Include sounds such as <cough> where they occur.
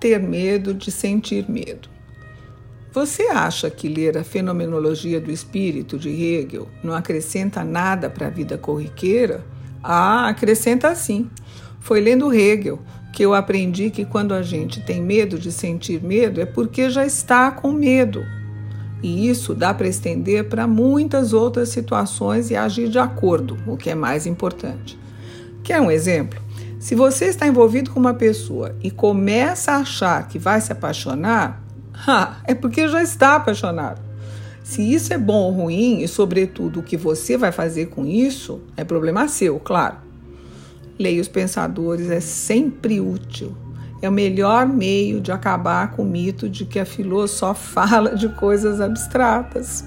ter medo de sentir medo. Você acha que ler a Fenomenologia do Espírito de Hegel não acrescenta nada para a vida corriqueira? Ah, acrescenta sim. Foi lendo Hegel que eu aprendi que quando a gente tem medo de sentir medo é porque já está com medo. E isso dá para estender para muitas outras situações e agir de acordo, o que é mais importante. Quer um exemplo? Se você está envolvido com uma pessoa e começa a achar que vai se apaixonar, <laughs> é porque já está apaixonado. Se isso é bom ou ruim e, sobretudo, o que você vai fazer com isso, é problema seu, claro. Leia os pensadores é sempre útil. É o melhor meio de acabar com o mito de que a filó só <laughs> fala de coisas abstratas.